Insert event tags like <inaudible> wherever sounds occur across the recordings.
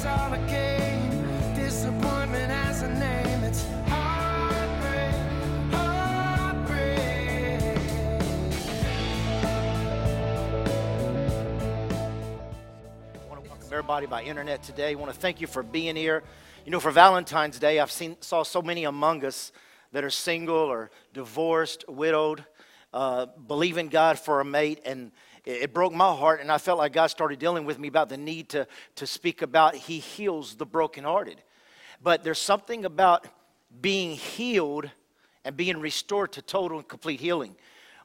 I want to welcome everybody by internet today. I want to thank you for being here. You know, for Valentine's Day, I've seen saw so many among us that are single or divorced, widowed, uh, believe in God for a mate, and it, broke my heart. And I felt like God started dealing with me about the need to to speak about He heals the brokenhearted. But there's something about being healed and being restored to total and complete healing.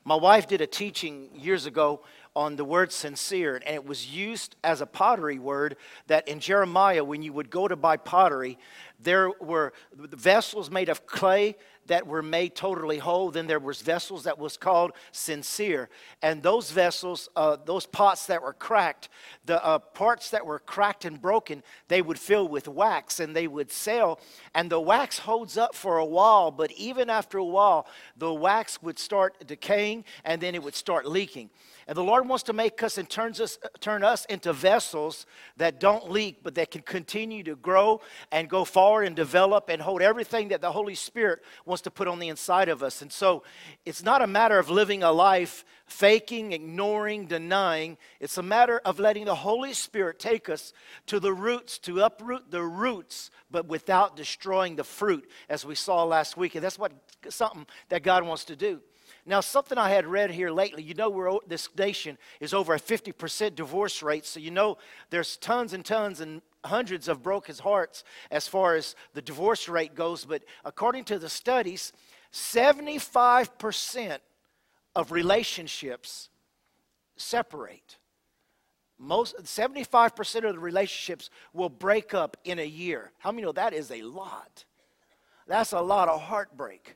My wife did a teaching years ago on the word sincere, and it was used as a pottery word that in Jeremiah, when you would go to buy pottery, there were vessels made of clay that were made totally whole. Then there was vessels that was called sincere, and those vessels, uh, those pots that were cracked, the uh, parts that were cracked and broken, they would fill with wax and they would sell, and the wax holds up for a while. But even after a while, the wax would start decaying, and then it would start leaking. And the Lord wants to make us and turns us, turn us into vessels that don't leak, but that can continue to grow and go forward and develop and hold everything that the Holy Spirit wants to put on the inside of us. And so it's not a matter of living a life faking, ignoring, denying. It's a matter of letting the Holy Spirit take us to the roots, to uproot the roots, but without destroying the fruit, as we saw last week. And that's what something that God wants to do. Now, something I had read here lately, you know, we're, this nation is over a 50% divorce rate, so you know there's tons and tons and hundreds of broken hearts as far as the divorce rate goes. But according to the studies, 75% of relationships separate. Most 75% of the relationships will break up in a year. How many know that is a lot? That's a lot of heartbreak.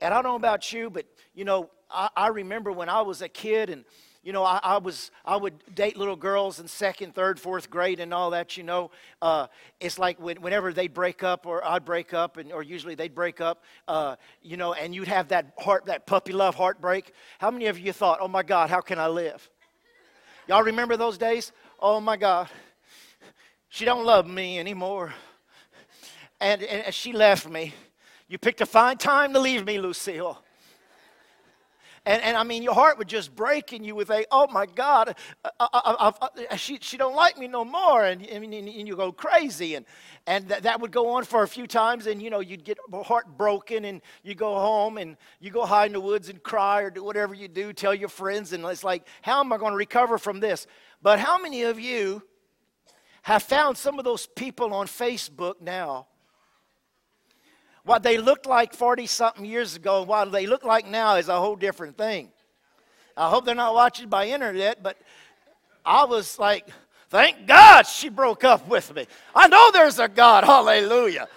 And I don't know about you, but you know, I, I remember when I was a kid and you know, I, I, was I would date little girls in second, third, fourth grade and all that. You know, uh, it's like when, whenever they break up or I'd break up, and or usually they'd break up. Uh, you know, and you'd have that heart, that puppy love heartbreak. How many of you thought, "Oh my God, how can I live?" Y'all remember those days? Oh my God, she don't love me anymore, and, and she left me. You picked a fine time to leave me, Lucille. And, and I mean, your heart would just break, and you would think, "Oh my God, I, I, I, she, she don't like me no more," and, and, and you go crazy, and and th- that would go on for a few times, and you know you'd get heartbroken, and you go home and you go hide in the woods and cry or do whatever you do, tell your friends, and it's like, how am I going to recover from this? But how many of you have found some of those people on Facebook now? What they looked like 40 something years ago and what they look like now is a whole different thing. I hope they're not watching by internet, but I was like, thank God she broke up with me. I know there's a God, hallelujah.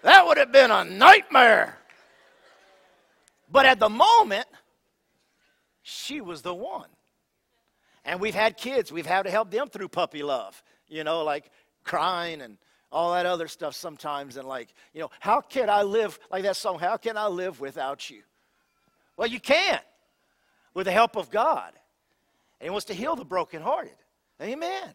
That would have been a nightmare. But at the moment, she was the one. And we've had kids, we've had to help them through puppy love, you know, like crying and all that other stuff sometimes. And like, you know, how can I live, like that song, how can I live without you? Well, you can't with the help of God. And He wants to heal the brokenhearted. Amen.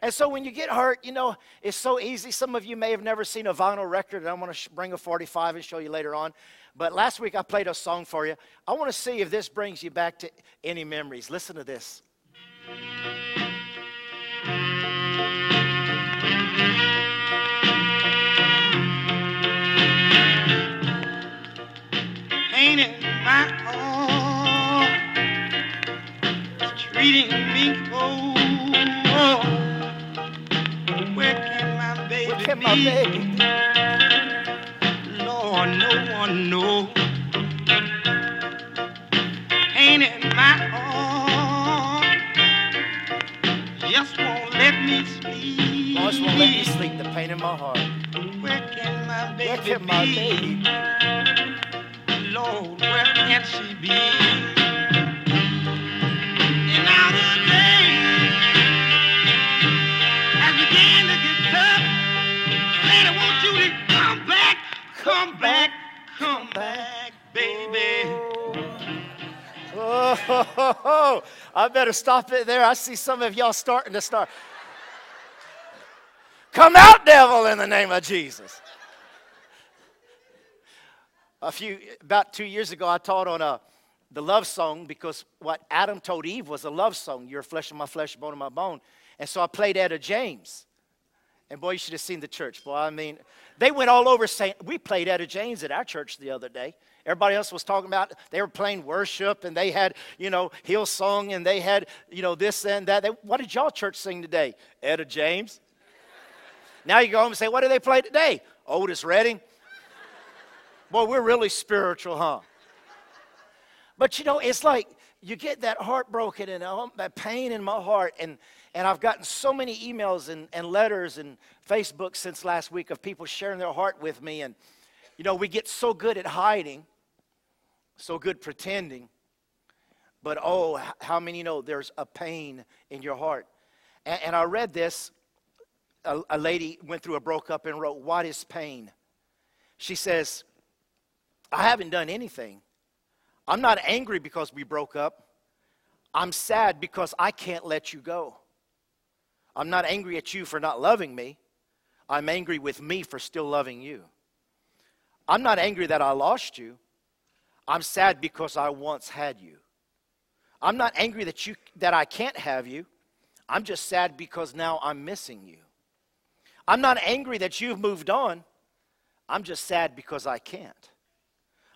And so when you get hurt, you know, it's so easy. Some of you may have never seen a vinyl record, and I'm going to bring a 45 and show you later on. But last week I played a song for you. I want to see if this brings you back to any memories. Listen to this. My is treating me cold. Where can my baby Where can my be? baby? Lord, no one knows. Pain in my heart just won't let me sleep. This won't let me sleep. The pain in my heart. Where can my baby Where can my be? Lord, where can she be? Day has begun to get tough. You to come back, come back, come back, baby. Oh, <laughs> I better stop it there. I see some of y'all starting to start. Come out, devil, in the name of Jesus. A few, about two years ago, I taught on a, the love song because what Adam told Eve was a love song. You're flesh of my flesh, bone of my bone. And so I played Etta James. And boy, you should have seen the church. Boy, I mean, they went all over saying, we played Etta James at our church the other day. Everybody else was talking about, they were playing worship and they had, you know, Hillsong and they had, you know, this and that. They, what did y'all church sing today? Etta James. now you go home and say, what did they play today? Otis Redding. Boy, we're really spiritual, huh? But you know, it's like you get that heartbroken and um, that pain in my heart. And, and I've gotten so many emails and, and letters and Facebook since last week of people sharing their heart with me. And, you know, we get so good at hiding, so good pretending. But oh, how many know there's a pain in your heart? And, and I read this. A, a lady went through a broke-up and wrote, What is pain? She says, I haven't done anything. I'm not angry because we broke up. I'm sad because I can't let you go. I'm not angry at you for not loving me. I'm angry with me for still loving you. I'm not angry that I lost you. I'm sad because I once had you. I'm not angry that you that I can't have you. I'm just sad because now I'm missing you. I'm not angry that you've moved on. I'm just sad because I can't.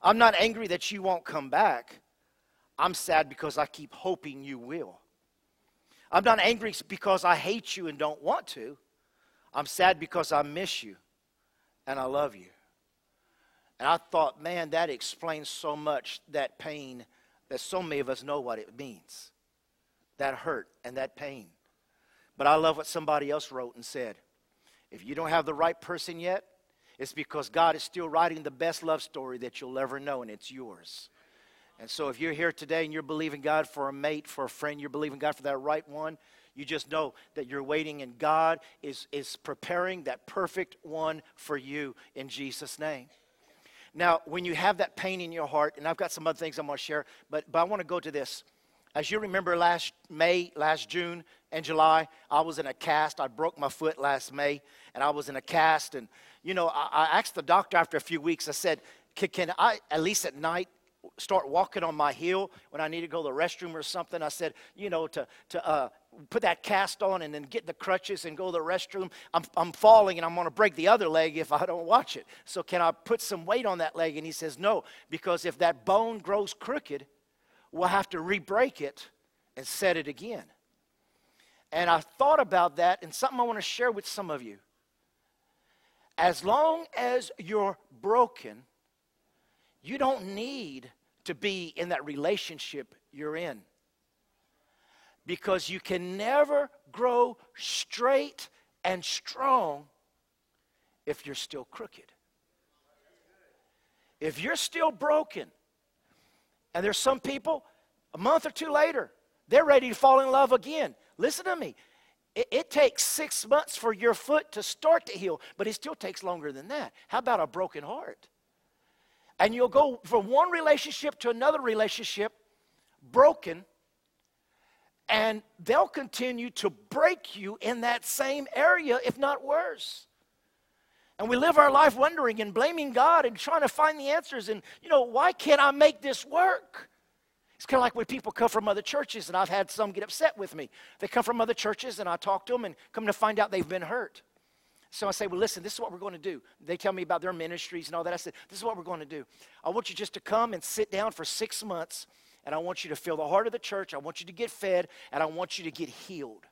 I'm not angry that you won't come back. I'm sad because I keep hoping you will. I'm not angry because I hate you and don't want to. I'm sad because I miss you and I love you. And I thought, man, that explains so much that pain that so many of us know what it means that hurt and that pain. But I love what somebody else wrote and said. If you don't have the right person yet, it's because God is still writing the best love story that you'll ever know, and it's yours. And so, if you're here today and you're believing God for a mate, for a friend, you're believing God for that right one, you just know that you're waiting and God is, is preparing that perfect one for you in Jesus' name. Now, when you have that pain in your heart, and I've got some other things I'm going to share, but, but I want to go to this. As you remember, last May, last June, and July, I was in a cast. I broke my foot last May, and I was in a cast. And, you know, I, I asked the doctor after a few weeks, I said, can, can I, at least at night, start walking on my heel when I need to go to the restroom or something. I said, you know, to, to uh, put that cast on and then get the crutches and go to the restroom. I'm, I'm falling and I'm going to break the other leg if I don't watch it. So can I put some weight on that leg? And he says, no, because if that bone grows crooked, we'll have to re break it and set it again. And I thought about that and something I want to share with some of you. As long as you're broken, you don't need to be in that relationship you're in. Because you can never grow straight and strong if you're still crooked. If you're still broken, and there's some people, a month or two later, they're ready to fall in love again. Listen to me. It, it, takes six months for your foot to start to heal, but it still takes longer than that. How about a broken heart? And you'll go from one relationship to another relationship broken, and they'll continue to break you in that same area, if not worse. And we live our life wondering and blaming God and trying to find the answers. And, you know, why can't I make this work? It's kind of like when people come from other churches, and I've had some get upset with me. They come from other churches, and I talk to them, and come to find out they've been hurt. So I say, well, listen, this is what we're going to do. They tell me about their ministries and all that. I said, this is what we're going to do. I want you just to come and sit down for six months, and I want you to feel the heart of the church. I want you to get fed, and I want you to get healed.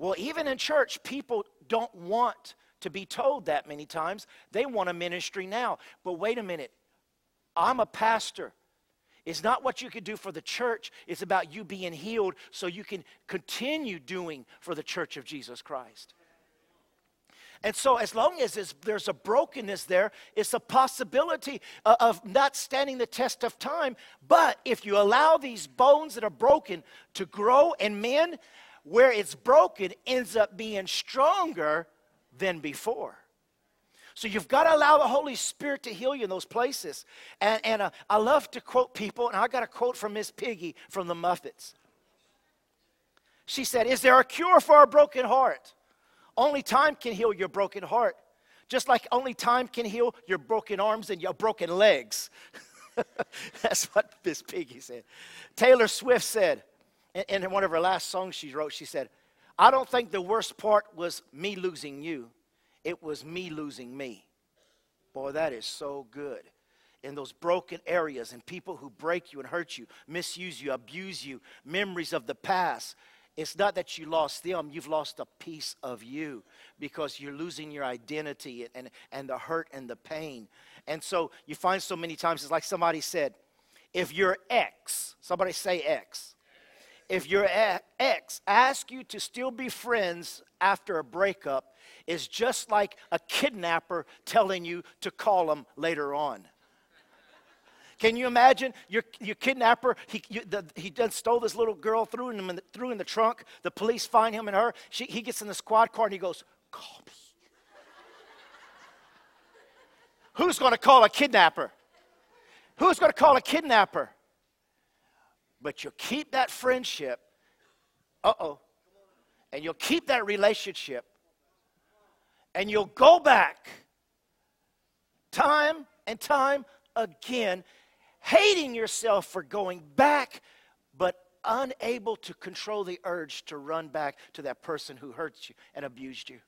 Well, even in church, people don't want to be told that many times. They want a ministry now. But wait a minute. I'm a pastor. It's not what you can do for the church, it's about you being healed so you can continue doing for the church of Jesus Christ. And so, as long as there's a brokenness there, it's a possibility uh, of not standing the test of time. But if you allow these bones that are broken to grow and mend, where it's broken ends up being stronger than before. So you've got to allow the Holy Spirit to heal you in those places. And, and uh, I love to quote people, and I got a quote from Miss Piggy from the Muppets. She said, Is there a cure for a broken heart? Only time can heal your broken heart. Just like only time can heal your broken arms and your broken legs. <laughs> That's what Miss Piggy said. Taylor Swift said, in, in one of her last songs she wrote, she said, I don't think the worst part was me losing you, it was me losing me. Boy, that is so good. In those broken areas and people who break you and hurt you, misuse you, abuse you, memories of the past. It's not that you lost them, you've lost a piece of you because you're losing your identity and, and the hurt and the pain. And so you find so many times, it's like somebody said, if your ex, somebody say ex, if your ex asks you to still be friends after a breakup, is just like a kidnapper telling you to call him later on. Can you imagine your, your kidnapper? He, you, the, he done stole this little girl, threw him in the, threw in the trunk. The police find him and her. She, he gets in the squad car and he goes, Call me. Who's going to call a kidnapper? Who's going to call a kidnapper? But you'll keep that friendship. Uh oh. And you'll keep that relationship. And you'll go back time and time again, hating yourself for going back, but unable to control the urge to run back to that person who hurt you and abused you.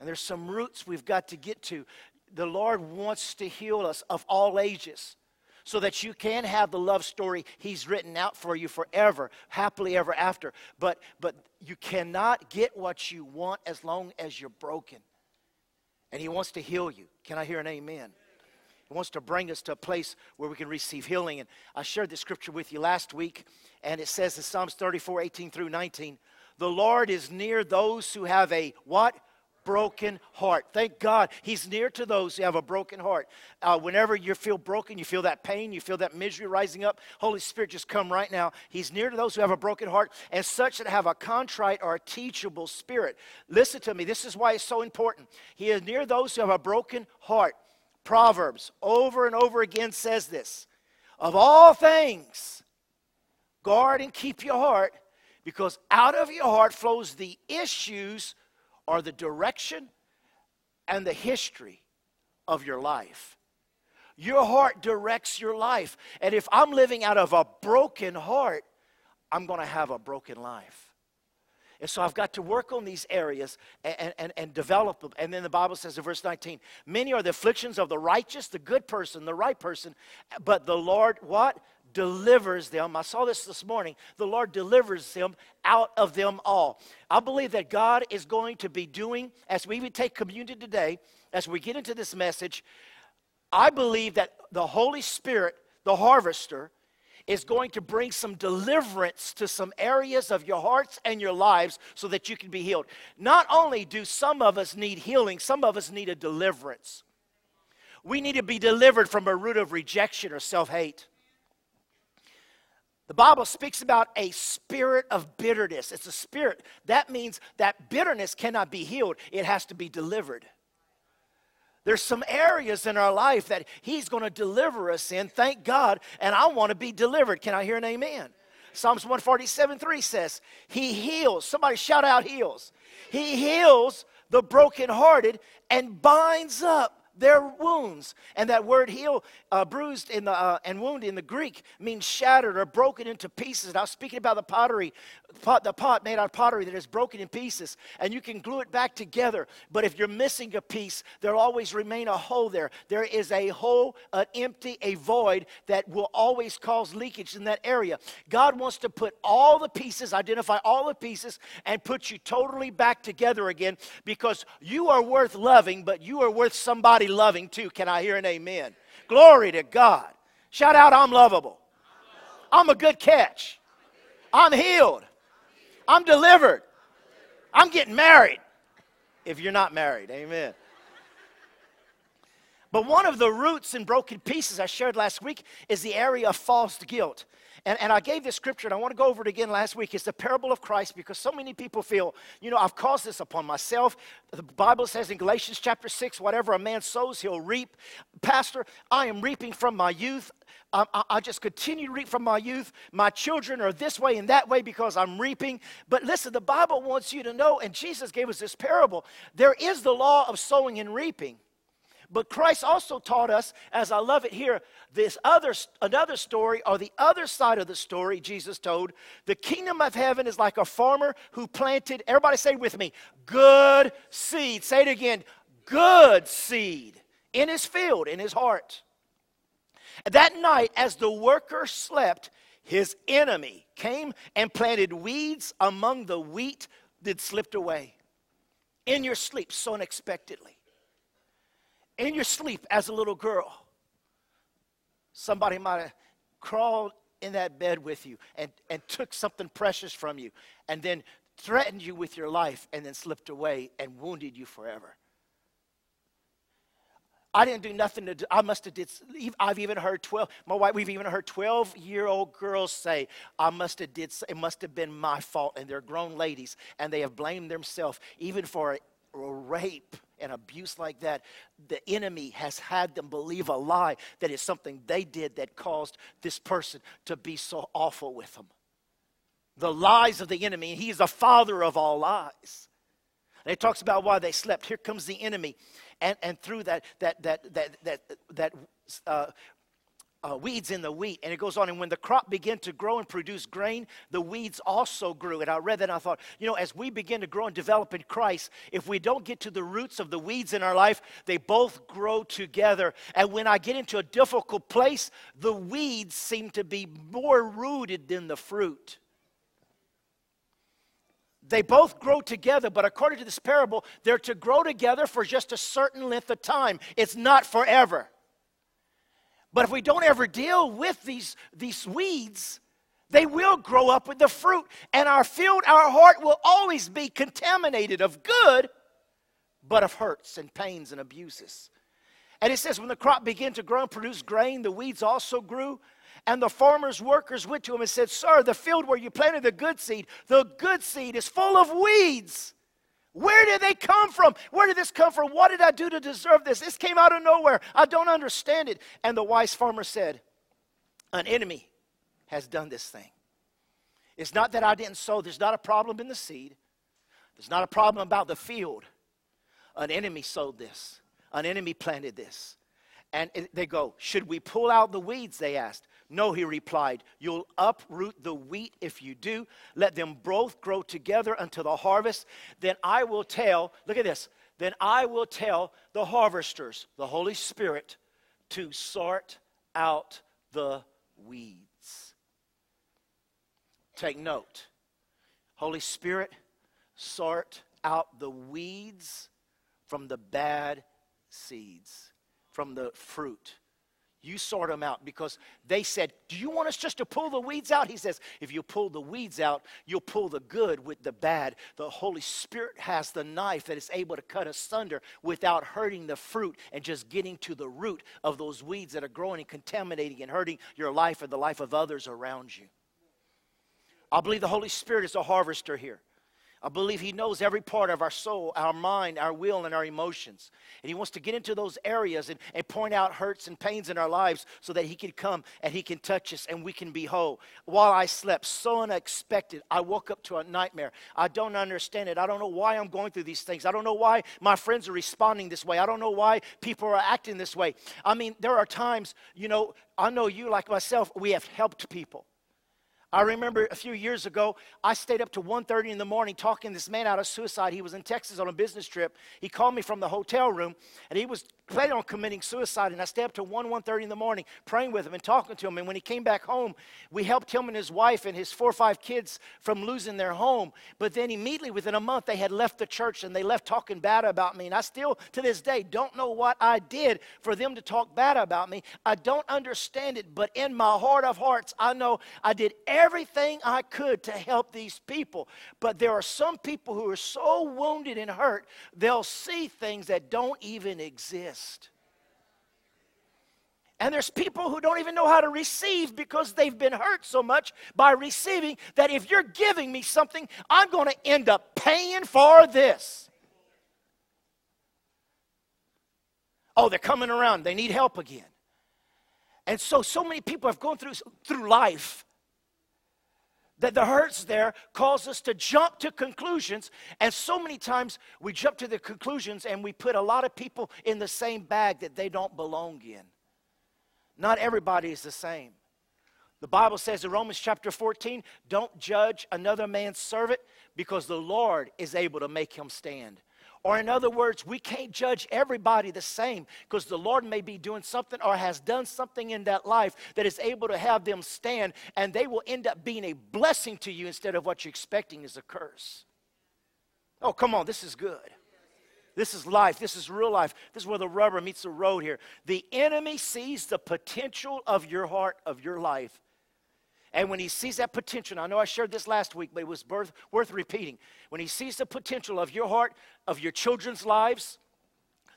And there's some roots we've got to get to. The Lord wants to heal us of all ages so that you can have the love story he's written out for you forever happily ever after. But but you cannot get what you want as long as you're broken. And he wants to heal you. Can i hear an amen? He wants to bring us to a place where we can receive healing. And i shared the scripture with you last week and it says in psalms 34 18 through 19 the lord is near those who have a what broken heart. Thank God He's near to those who have a broken heart. Uh, whenever you feel broken, you feel that pain, you feel that misery rising up, Holy Spirit, just come right now. He's near to those who have a broken heart and such that have a contrite or a teachable spirit. Listen to me, this is why it's so important. He is near those who have a broken heart. Proverbs over and over again says this Of all things, guard and keep your heart because out of your heart flows the issues are the direction and the history of your life. Your heart directs your life. And if I'm living out of a broken heart, I'm going to have a broken life. And so I've got to work on these areas and, and, and develop them. And then the Bible says in verse 19, many are the afflictions of the righteous, the good person, the right person, but the Lord, what? Delivers them. I saw this this morning. The Lord delivers them out of them all. I believe that God is going to be doing, as we take communion today, as we get into this message, I believe that the Holy Spirit, the harvester, is going to bring some deliverance to some areas of your hearts and your lives so that you can be healed. Not only do some of us need healing, some of us need a deliverance. We need to be delivered from a root of rejection or self hate. The Bible speaks about a spirit of bitterness. It's a spirit. That means that bitterness cannot be healed, it has to be delivered. There's some areas in our life that He's going to deliver us in, thank God, and I want to be delivered. Can I hear an amen? Psalms 147 3 says, He heals. Somebody shout out, heals. He heals the brokenhearted and binds up their wounds. And that word heal, uh, bruised in the, uh, and wound in the Greek means shattered or broken into pieces. And I was speaking about the pottery, pot, the pot made out of pottery that is broken in pieces. And you can glue it back together. But if you're missing a piece, there'll always remain a hole there. There is a hole, an empty, a void that will always cause leakage in that area. God wants to put all the pieces, identify all the pieces, and put you totally back together again because you are worth loving, but you are worth somebody somebody loving too. Can I hear an amen? Glory to God. Shout out, I'm lovable. I'm a good catch. I'm healed. I'm delivered. I'm getting married. If you're not married, amen. But one of the roots in broken pieces I shared last week is the area of false guilt. And, and I gave this scripture, and I want to go over it again last week. It's the parable of Christ because so many people feel, you know, I've caused this upon myself. The Bible says in Galatians chapter 6, whatever a man sows, he'll reap. Pastor, I am reaping from my youth. I, I, I just continue to reap from my youth. My children are this way and that way because I'm reaping. But listen, the Bible wants you to know, and Jesus gave us this parable there is the law of sowing and reaping. But Christ also taught us, as I love it here, this other another story or the other side of the story Jesus told. The kingdom of heaven is like a farmer who planted, everybody say with me, good seed. Say it again, good seed in his field, in his heart. That night, as the worker slept, his enemy came and planted weeds among the wheat that slipped away. In your sleep, so unexpectedly in your sleep as a little girl, somebody might have crawled in that bed with you and, and took something precious from you and then threatened you with your life and then slipped away and wounded you forever. I didn't do nothing to do, I must have did, I've even heard 12, my wife, we've even heard 12 year old girls say, I must have did, it must have been my fault. And they're grown ladies and they have blamed themselves even for a, a rape and abuse like that, the enemy has had them believe a lie that is something they did that caused this person to be so awful with them. The lies of the enemy, and he is the father of all lies. And it talks about why they slept. Here comes the enemy, and, and through that that that that that that uh, uh, weeds in the wheat. And it goes on, and when the crop began to grow and produce grain, the weeds also grew. And I read that and I thought, you know, as we begin to grow and develop in Christ, if we don't get to the roots of the weeds in our life, they both grow together. And when I get into a difficult place, the weeds seem to be more rooted than the fruit. They both grow together, but according to this parable, they're to grow together for just a certain length of time. It's not forever. But if we don't ever deal with these, these weeds, they will grow up with the fruit. And our field, our heart will always be contaminated of good, but of hurts and pains and abuses. And it says, when the crop began to grow and produce grain, the weeds also grew. And the farmer's workers went to him and said, Sir, the field where you planted the good seed, the good seed is full of weeds. Where did they come from? Where did this come from? What did I do to deserve this? This came out of nowhere. I don't understand it. And the wise farmer said, An enemy has done this thing. It's not that I didn't sow, there's not a problem in the seed, there's not a problem about the field. An enemy sowed this, an enemy planted this. And they go, Should we pull out the weeds? They asked. No, he replied, You'll uproot the wheat if you do. Let them both grow together until the harvest. Then I will tell, look at this, then I will tell the harvesters, the Holy Spirit, to sort out the weeds. Take note. Holy Spirit, sort out the weeds from the bad seeds, from the fruit. You sort them out because they said, Do you want us just to pull the weeds out? He says, If you pull the weeds out, you'll pull the good with the bad. The Holy Spirit has the knife that is able to cut asunder without hurting the fruit and just getting to the root of those weeds that are growing and contaminating and hurting your life and the life of others around you. I believe the Holy Spirit is a harvester here. I believe He knows every part of our soul, our mind, our will, and our emotions. And He wants to get into those areas and, and point out hurts and pains in our lives so that He can come and He can touch us and we can be whole. While I slept, so unexpected, I woke up to a nightmare. I don't understand it. I don't know why I'm going through these things. I don't know why my friends are responding this way. I don't know why people are acting this way. I mean, there are times, you know, I know you, like myself, we have helped people. I remember a few years ago, I stayed up to 1.30 in the morning talking this man out of suicide. He was in Texas on a business trip. He called me from the hotel room, and he was planning on committing suicide. And I stayed up to 1, 1.30 in the morning praying with him and talking to him. And when he came back home, we helped him and his wife and his four or five kids from losing their home. But then immediately within a month, they had left the church and they left talking bad about me. And I still, to this day, don't know what I did for them to talk bad about me. I don't understand it, but in my heart of hearts, I know I did everything everything I could to help these people. But there are some people who are so wounded and hurt, they'll see things that don't even exist. And there's people who don't even know how to receive because they've been hurt so much by receiving that if you're giving me something, I'm going to end up paying for this. Oh, they're coming around. They need help again. And so, so many people have gone through, through life that the hurts there cause us to jump to conclusions. And so many times we jump to the conclusions and we put a lot of people in the same bag that they don't belong in. Not everybody is the same. The Bible says in Romans chapter 14, don't judge another man's servant because the Lord is able to make him stand. Or, in other words, we can't judge everybody the same because the Lord may be doing something or has done something in that life that is able to have them stand, and they will end up being a blessing to you instead of what you're expecting is a curse. Oh, come on, this is good. This is life. This is real life. This is where the rubber meets the road here. The enemy sees the potential of your heart, of your life. And when he sees that potential, I know I shared this last week, but it was worth, worth repeating. When he sees the potential of your heart, of your children's lives,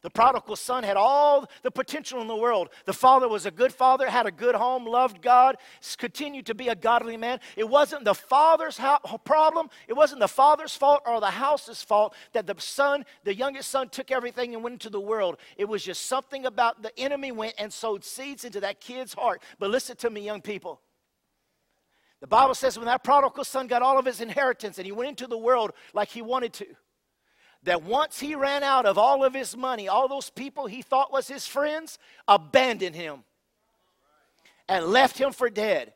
the prodigal son had all the potential in the world. The father was a good father, had a good home, loved God, continued to be a godly man. It wasn't the father's problem, it wasn't the father's fault or the house's fault that the son, the youngest son, took everything and went into the world. It was just something about the enemy went and sowed seeds into that kid's heart. But listen to me, young people. The Bible says when that prodigal son got all of his inheritance and he went into the world like he wanted to, that once he ran out of all of his money, all those people he thought was his friends abandoned him and left him for dead.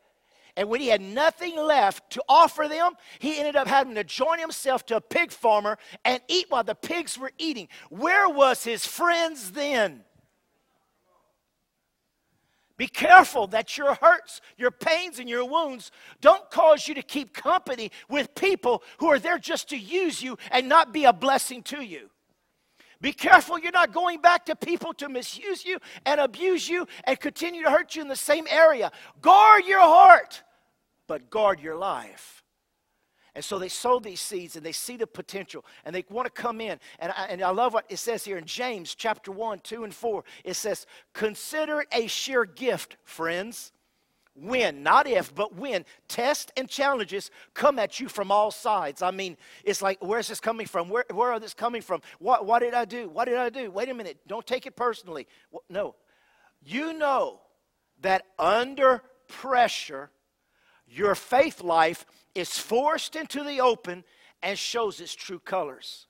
And when he had nothing left to offer them, he ended up having to join himself to a pig farmer and eat while the pigs were eating. Where was his friends then? Be careful that your hurts, your pains, and your wounds don't cause you to keep company with people who are there just to use you and not be a blessing to you. Be careful you're not going back to people to misuse you and abuse you and continue to hurt you in the same area. Guard your heart, but guard your life. And so they sow these seeds and they see the potential and they want to come in. And I, and I love what it says here in James chapter 1, 2, and 4. It says, Consider it a sheer gift, friends. When, not if, but when tests and challenges come at you from all sides. I mean, it's like, where's this coming from? Where, where are this coming from? What, what did I do? What did I do? Wait a minute. Don't take it personally. No. You know that under pressure, your faith life is forced into the open and shows its true colors.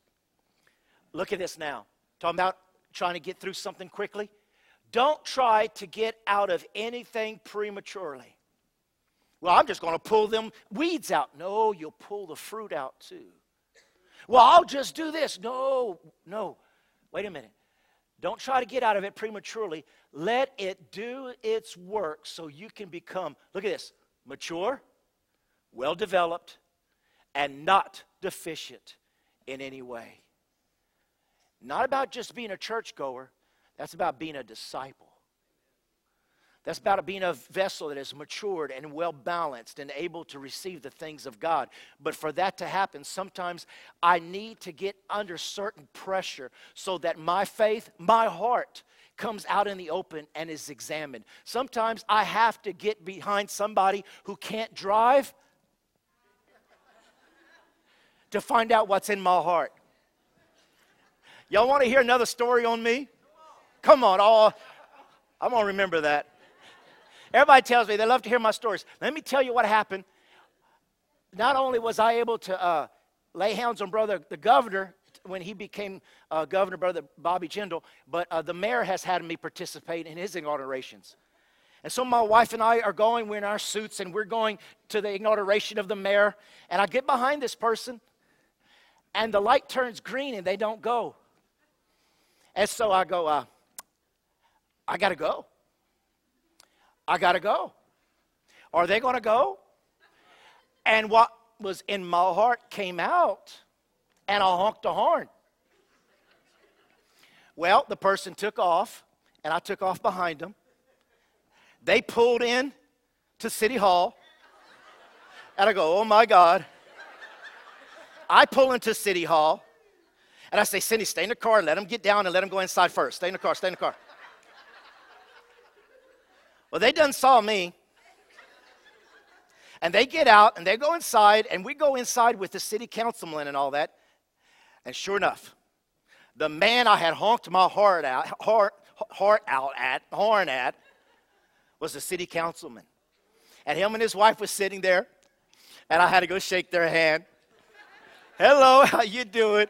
Look at this now. Talking about trying to get through something quickly. Don't try to get out of anything prematurely. Well, I'm just going to pull them weeds out. No, you'll pull the fruit out too. Well, I'll just do this. No, no. Wait a minute. Don't try to get out of it prematurely. Let it do its work so you can become, look at this, mature, well developed, and not deficient in any way. Not about just being a churchgoer, that's about being a disciple. That's about being a vessel that is matured and well balanced and able to receive the things of God. But for that to happen, sometimes I need to get under certain pressure so that my faith, my heart, comes out in the open and is examined. Sometimes I have to get behind somebody who can't drive to find out what's in my heart. Y'all want to hear another story on me? Come on, oh, I'm going to remember that. Everybody tells me they love to hear my stories. Let me tell you what happened. Not only was I able to uh, lay hands on brother the governor when he became uh, governor, brother Bobby Jindal, but uh, the mayor has had me participate in his inaugurations. And so my wife and I are going, we're in our suits, and we're going to the inauguration of the mayor. And I get behind this person, and the light turns green and they don't go. And so I go, uh, I got to go. I got to go. Are they to go? And what was in my heart came out, and I honked a horn. Well, the person took off, and I took off behind them. They pulled in to City Hall, and I go, oh my God. I pull into City Hall and I say, Cindy, stay in the car and let them get down and let them go inside first. Stay in the car, stay in the car. Well, they done saw me. And they get out and they go inside, and we go inside with the city councilman and all that. And sure enough, the man I had honked my heart out, heart, heart out at, horn at, was the city councilman. And him and his wife was sitting there, and I had to go shake their hand. Hello, <laughs> how you doing?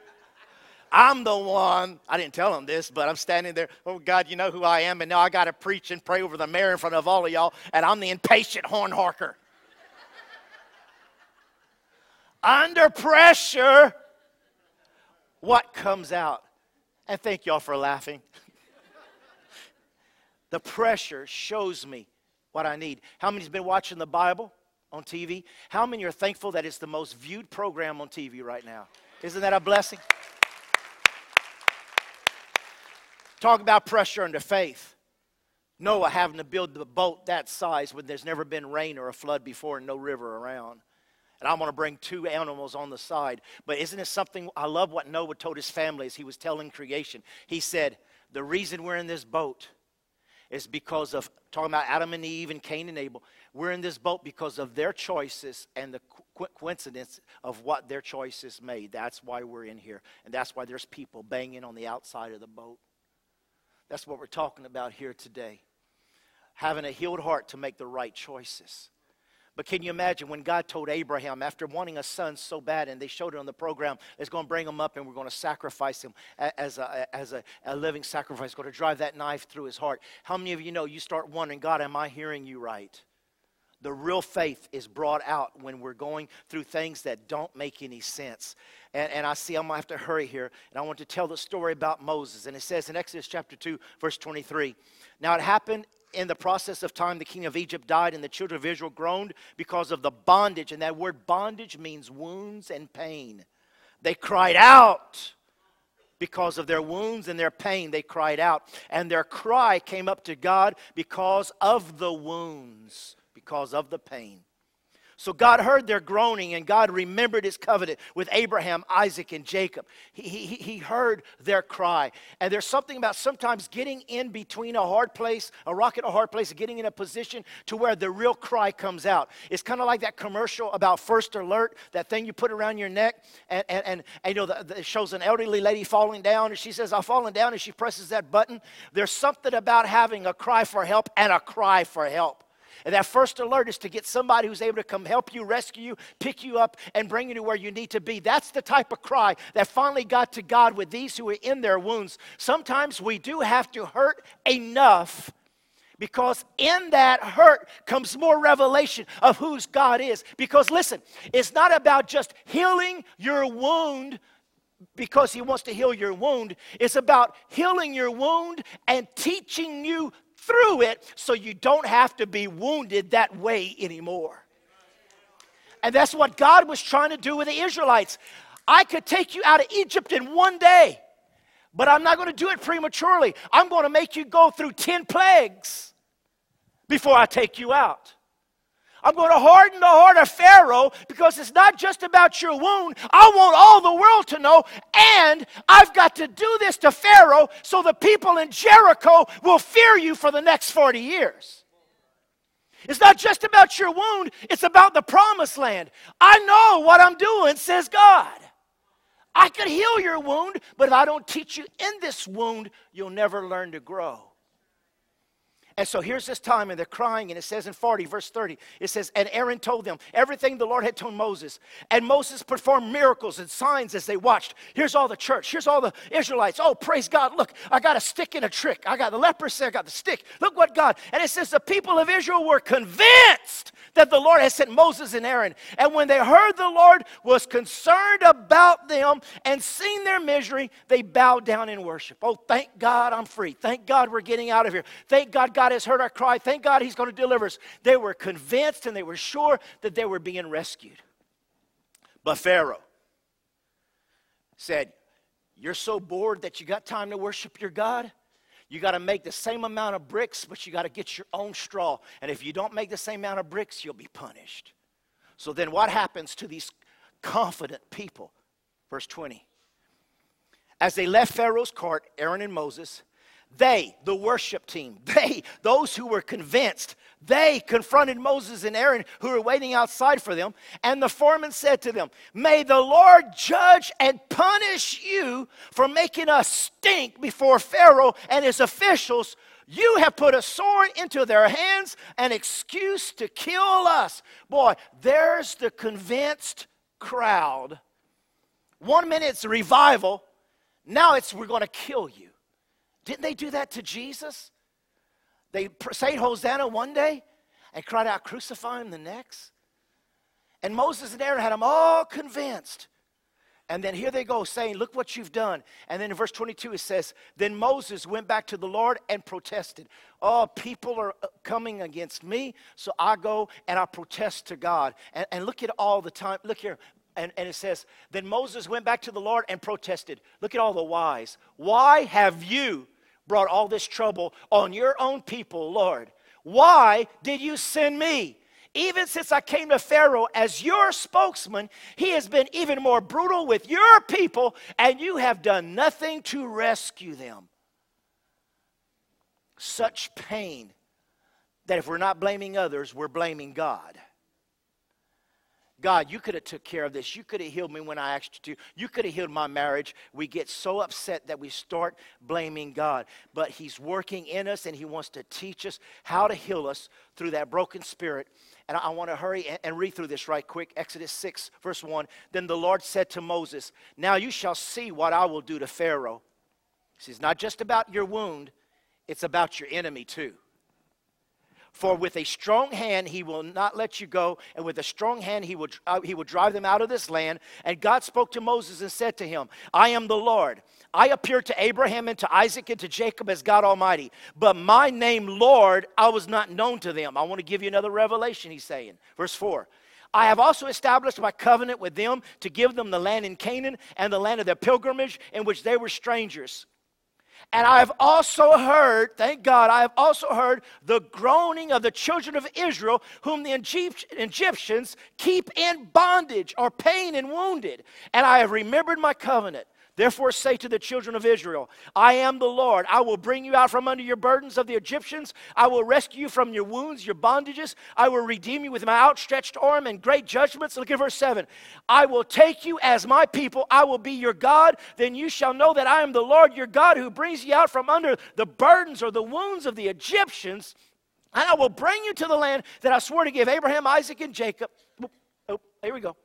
I'm the one. I didn't tell him this, but I'm standing there. Oh God, you know who I am, and now I got to preach and pray over the mayor in front of all of y'all, and I'm the impatient horn harker. Under pressure, what comes out? And thank y'all for laughing. <laughs> the pressure shows me what I need. How many's been watching the Bible on TV? How many are thankful that it's the most viewed program on TV right now? Isn't that a blessing? Talk about pressure under faith. Noah having to build the boat that size when there's never been rain or a flood before and no river around. And I'm going to bring two animals on the side. But isn't it something? I love what Noah told his family as he was telling creation. He said, The reason we're in this boat is because of, talking about Adam and Eve and Cain and Abel, we're in this boat because of their choices and the co- coincidence of what their choices made. That's why we're in here. And that's why there's people banging on the outside of the boat. That's what we're talking about here today. Having a healed heart to make the right choices. But can you imagine when God told Abraham, after wanting a son so bad, and they showed it on the program, it's going to bring him up and we're going to sacrifice him as a, as a, a living sacrifice, going to drive that knife through his heart. How many of you know you start wondering, God, am I hearing you right? The real faith is brought out when we're going through things that don't make any sense. And, and I see I'm going to have to hurry here. And I want to tell the story about Moses. And it says in Exodus chapter 2, verse 23 Now it happened in the process of time, the king of Egypt died, and the children of Israel groaned because of the bondage. And that word bondage means wounds and pain. They cried out because of their wounds and their pain. They cried out. And their cry came up to God because of the wounds, because of the pain. So God heard their groaning, and God remembered his covenant with Abraham, Isaac, and Jacob. He, he, he heard their cry. And there's something about sometimes getting in between a hard place, a rock in a hard place, getting in a position to where the real cry comes out. It's kind of like that commercial about First Alert, that thing you put around your neck, and, and, and, and you know, the, the, it shows an elderly lady falling down, and she says, I've fallen down, and she presses that button. There's something about having a cry for help and a cry for help. And that first alert is to get somebody who's able to come help you, rescue you, pick you up, and bring you to where you need to be. That's the type of cry that finally got to God with these who are in their wounds. Sometimes we do have to hurt enough because in that hurt comes more revelation of whose God is. Because listen, it's not about just healing your wound because he wants to heal your wound. It's about healing your wound and teaching you through it so you don't have to be wounded that way anymore. And that's what God was trying to do with the Israelites. I could take you out of Egypt in one day, but I'm not going to do it prematurely. I'm going to make you go through 10 plagues before I take you out. I'm going to harden the heart of Pharaoh because it's not just about your wound. I want all the world to know, and I've got to do this to Pharaoh so the people in Jericho will fear you for the next 40 years. It's not just about your wound, it's about the promised land. I know what I'm doing, says God. I could heal your wound, but if I don't teach you in this wound, you'll never learn to grow. And so here's this time, and they're crying, and it says in 40, verse 30, it says, And Aaron told them everything the Lord had told Moses. And Moses performed miracles and signs as they watched. Here's all the church, here's all the Israelites. Oh, praise God. Look, I got a stick and a trick. I got the leprosy, I got the stick. Look what God. And it says, The people of Israel were convinced that the Lord had sent Moses and Aaron. And when they heard the Lord was concerned about them and seen their misery, they bowed down in worship. Oh, thank God I'm free. Thank God we're getting out of here. Thank God God has heard our cry. Thank God He's going to deliver us. They were convinced and they were sure that they were being rescued. But Pharaoh said, You're so bored that you got time to worship your God? You got to make the same amount of bricks, but you got to get your own straw. And if you don't make the same amount of bricks, you'll be punished. So then what happens to these confident people? Verse 20. As they left Pharaoh's court, Aaron and Moses, They, the worship team, they, those who were convinced, they confronted Moses and Aaron who were waiting outside for them. And the foreman said to them, May the Lord judge and punish you for making us stink before Pharaoh and his officials. You have put a sword into their hands, an excuse to kill us. Boy, there's the convinced crowd. One minute it's revival, now it's we're going to kill you. Didn't they do that to Jesus? They sang Hosanna one day and cried out, Crucify him the next. And Moses and Aaron had them all convinced. And then here they go saying, Look what you've done. And then in verse 22 it says, Then Moses went back to the Lord and protested. Oh, people are uh, coming against me, so I go and I protest to God. And, and look at all the time. Look here. And, and it says, Then Moses went back to the Lord and protested. Look at all the whys. Why have you brought all this trouble on your own people, Lord? Why did you send me? Even since I came to Pharaoh as your spokesman, he has been even more brutal with your people, and you have done nothing to rescue them. Such pain that if we're not blaming others, we're blaming God. God, you could have took care of this. You could have healed me when I asked you to. You could have healed my marriage. We get so upset that we start blaming God. But he's working in us and he wants to teach us how to heal us through that broken spirit. And I, want to hurry and, and read through this right quick. Exodus 6, verse 1. Then the Lord said to Moses, Now you shall see what I will do to Pharaoh. See, it's not just about your wound, it's about your enemy too. For with a strong hand he will not let you go, and with a strong hand he will, uh, he will drive them out of this land. And God spoke to Moses and said to him, I am the Lord. I appeared to Abraham and to Isaac and to Jacob as God Almighty. But my name, Lord, I was not known to them. I want to give you another revelation, he's saying. Verse 4. I have also established my covenant with them to give them the land in Canaan and the land of their pilgrimage in which they were strangers. And I have also heard, thank God, I have also heard the groaning of the children of Israel, whom the Egyptians keep in bondage or pain and wounded. And I have remembered my covenant. Therefore, say to the children of Israel, I am the Lord. I will bring you out from under your burdens of the Egyptians. I will rescue you from your wounds, your bondages. I will redeem you with my outstretched arm and great judgments. Look at verse 7. I will take you as my people. I will be your God. Then you shall know that I am the Lord your God who brings you out from under the burdens or the wounds of the Egyptians. And I will bring you to the land that I swore to give Abraham, Isaac, and Jacob. Oh, here we go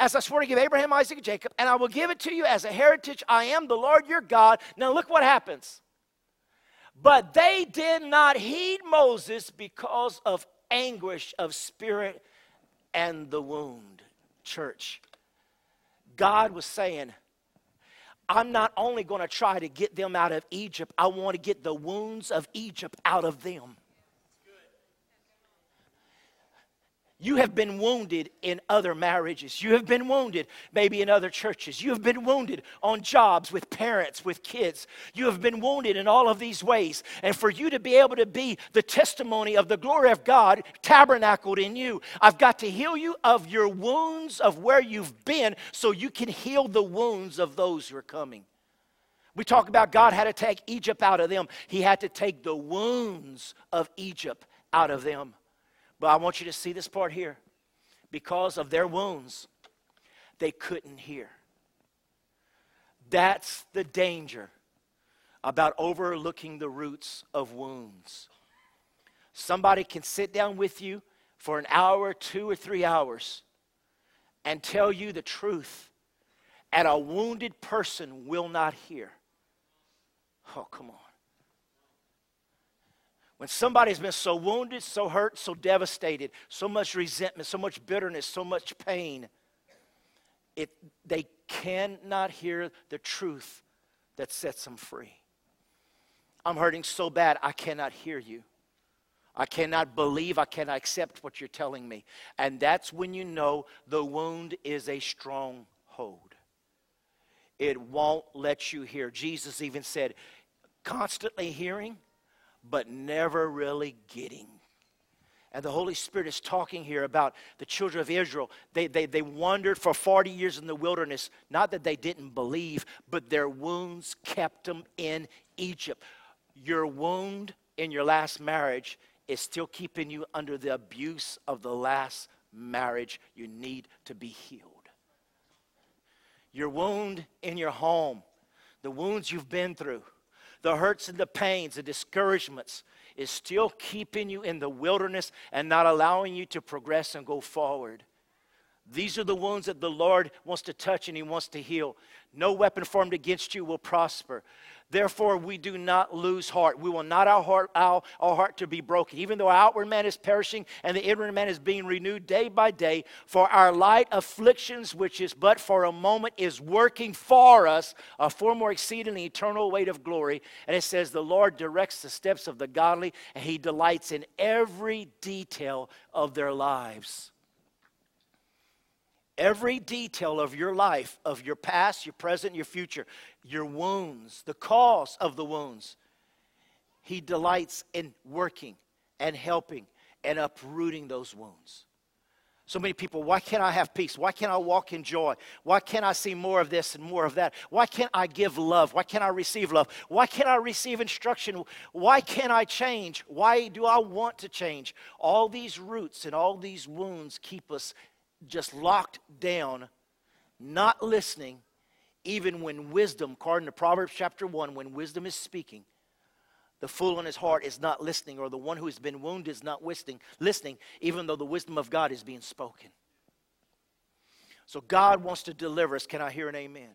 as I swore to give Abraham, Isaac, and Jacob, and I will give it to you as a heritage. I am the Lord your God. Now look what happens. But they did not heed Moses because of anguish of spirit and the wound. Church, God was saying, I'm not only going to try to get them out of Egypt, I want to get the wounds of Egypt out of them. You have been wounded in other marriages. You have been wounded maybe in other churches. You have been wounded on jobs with parents, with kids. You have been wounded in all of these ways. And for you to be able to be the testimony of the glory of God tabernacled in you, I've got to heal you of your wounds of where you've been so you can heal the wounds of those who are coming. We talk about God had to take Egypt out of them, He had to take the wounds of Egypt out of them. But I want you to see this part here. Because of their wounds, they couldn't hear. That's the danger about overlooking the roots of wounds. Somebody can sit down with you for an hour, two or three hours, and tell you the truth, and a wounded person will not hear. Oh, come on. When somebody's been so wounded, so hurt, so devastated, so much resentment, so much bitterness, so much pain, it, they cannot hear the truth that sets them free. I'm hurting so bad, I cannot hear you. I cannot believe, I cannot accept what you're telling me. And that's when you know the wound is a stronghold. It won't let you hear. Jesus even said, constantly hearing but never really getting. And the Holy Spirit is talking here about the children of Israel. They, they, they wandered for 40 years in the wilderness. Not that they didn't believe, but their wounds kept them in Egypt. Your wound in your last marriage is still keeping you under the abuse of the last marriage. You need to be healed. Your wound in your home, the wounds you've been through, the hurts and the pains, the discouragements, is still keeping you in the wilderness and not allowing you to progress and go forward. These are the wounds that the Lord wants to touch and He wants to heal. No weapon formed against you will prosper. Therefore, we do not lose heart. We will not our heart, our, our heart to be broken, even though our outward man is perishing and the inward man is being renewed day by day. For our light afflictions, which is but for a moment, is working for us a far more exceeding eternal weight of glory. And it says, The Lord directs the steps of the godly, and He delights in every detail of their lives. Every detail of your life, of your past, your present, your future, your wounds, the cause of the wounds, He delights in working and helping and uprooting those wounds. So many people, why can't I have peace? Why can't I walk in joy? Why can't I see more of this and more of that? Why can't I give love? Why can't I receive love? Why can't I receive instruction? Why can't I change? Why do I want to change? All these roots and all these wounds keep us just locked down, not listening, even when wisdom, according to Proverbs chapter 1, when wisdom is speaking, the fool in his heart is not listening, or the one who has been wounded is not listening, listening, even though the wisdom of God is being spoken. So God wants to deliver us. Can I hear an amen?